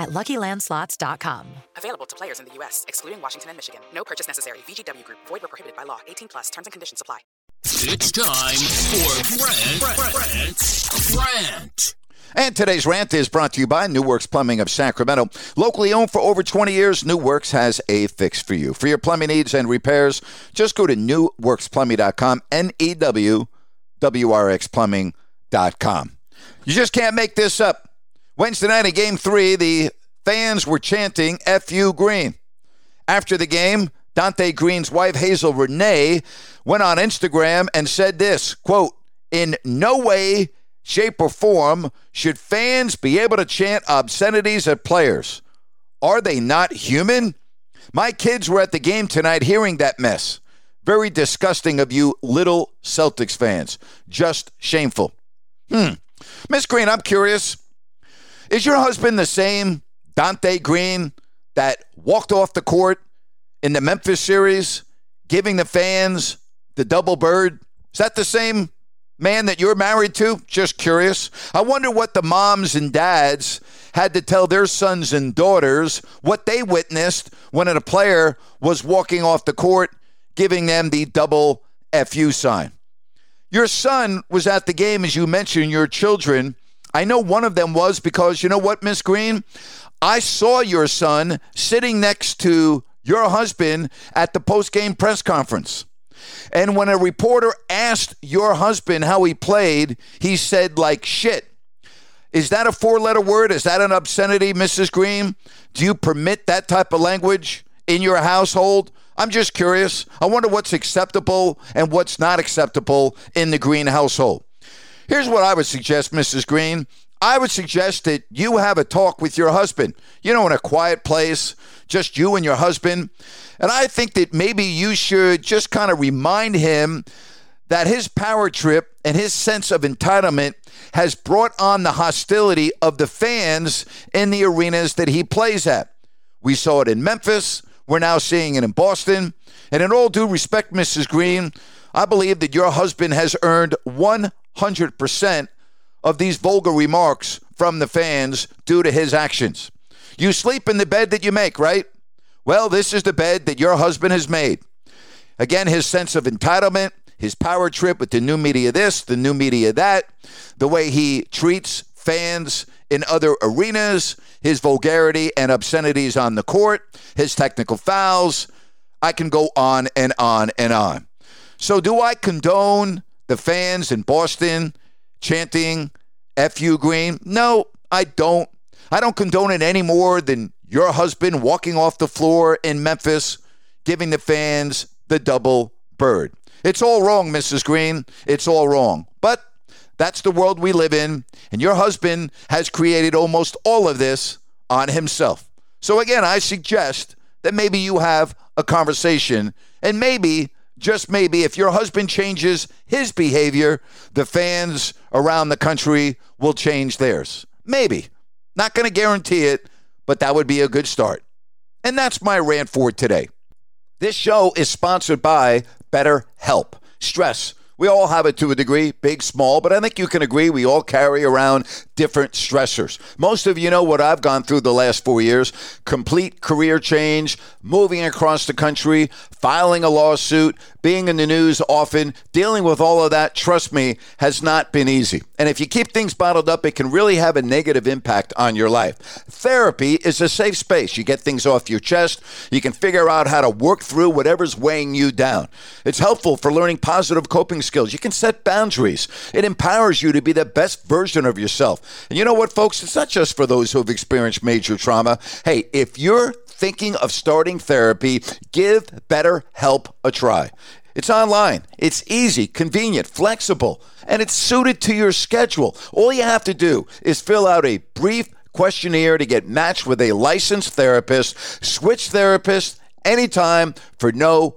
at LuckyLandSlots.com. Available to players in the U.S., excluding Washington and Michigan. No purchase necessary. VGW Group. Void where prohibited by law. 18 plus. Terms and conditions apply. It's time for Grant, Grant, Grant. And today's rant is brought to you by New Works Plumbing of Sacramento. Locally owned for over 20 years, New Works has a fix for you. For your plumbing needs and repairs, just go to newworksplumbing.com, N E W W R X plumbing.com. You just can't make this up. Wednesday night in game three, the fans were chanting FU Green. After the game, Draymond Green's wife, Hazel Renee, went on Instagram and said this quote, In no way, shape, or form should fans be able to chant obscenities at players. Are they not human? My kids were at the game tonight hearing that mess. Very disgusting of you little Celtics fans. Just shameful. Hmm. Miss Green, I'm curious. Is your husband the same Draymond Green that walked off the court in the Memphis series, giving the fans the double bird? Is that the same man that you're married to? Just curious. I wonder what the moms and dads had to tell their sons and daughters what they witnessed when a player was walking off the court, giving them the double FU sign. Your son was at the game, as you mentioned, your children. I know one of them was because you know what, Miss Green? I saw your son sitting next to your husband at the post game press conference. And when a reporter asked your husband how he played, he said, like shit. Is that a four letter word? Is that an obscenity, Mrs. Green? Do you permit that type of language in your household? I'm just curious. I wonder what's acceptable and what's not acceptable in the Green household. Here's what I would suggest, Mrs. Green. I would suggest that you have a talk with your husband, you know, in a quiet place, just you and your husband. And I think that maybe you should just kind of remind him that his power trip and his sense of entitlement has brought on the hostility of the fans in the arenas that he plays at. We saw it in Memphis. We're now seeing it in Boston. And in all due respect, Mrs. Green, I believe that your husband has earned 100% of these vulgar remarks from the fans due to his actions. You sleep in the bed that you make, right? Well, this is the bed that your husband has made. Again, his sense of entitlement, his power trip with the new media this, the new media that, the way he treats fans in other arenas, his vulgarity and obscenities on the court, his technical fouls. I can go on and on and on. So, do I condone the fans in Boston chanting FU Green? No, I don't. I don't condone it any more than your husband walking off the floor in Memphis, giving the fans the double bird. It's all wrong, Mrs. Green. It's all wrong. But that's the world we live in, and your husband has created almost all of this on himself. So, again, I suggest that maybe you have a conversation, and maybe, just maybe, if your husband changes his behavior, the fans around the country will change theirs. Maybe. Not going to guarantee it, but that would be a good start. And that's my rant for today. This show is sponsored by BetterHelp. Stress We all have it to a degree, big, small, but I think you can agree we all carry around different stressors. Most of you know what I've gone through the last four years complete career change, moving across the country, filing a lawsuit, being in the news often, dealing with all of that, trust me, has not been easy. And if you keep things bottled up, it can really have a negative impact on your life. Therapy is a safe space. You get things off your chest, you can figure out how to work through whatever's weighing you down. It's helpful for learning positive coping skills. You can set boundaries. It empowers you to be the best version of yourself. And you know what, folks? It's not just for those who have experienced major trauma. Hey, if you're thinking of starting therapy, give BetterHelp a try. It's online, it's easy, convenient, flexible, and it's suited to your schedule. All you have to do is fill out a brief questionnaire to get matched with a licensed therapist, switch therapists anytime for no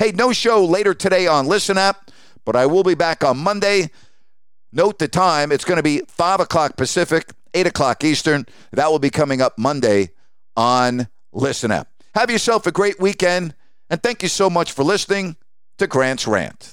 Hey, no show later today on Listen App, but I will be back on Monday. Note the time. It's going to be 5 o'clock Pacific, 8 o'clock Eastern. That will be coming up Monday on Listen App. Have yourself a great weekend, and thank you so much for listening to Grant's Rant.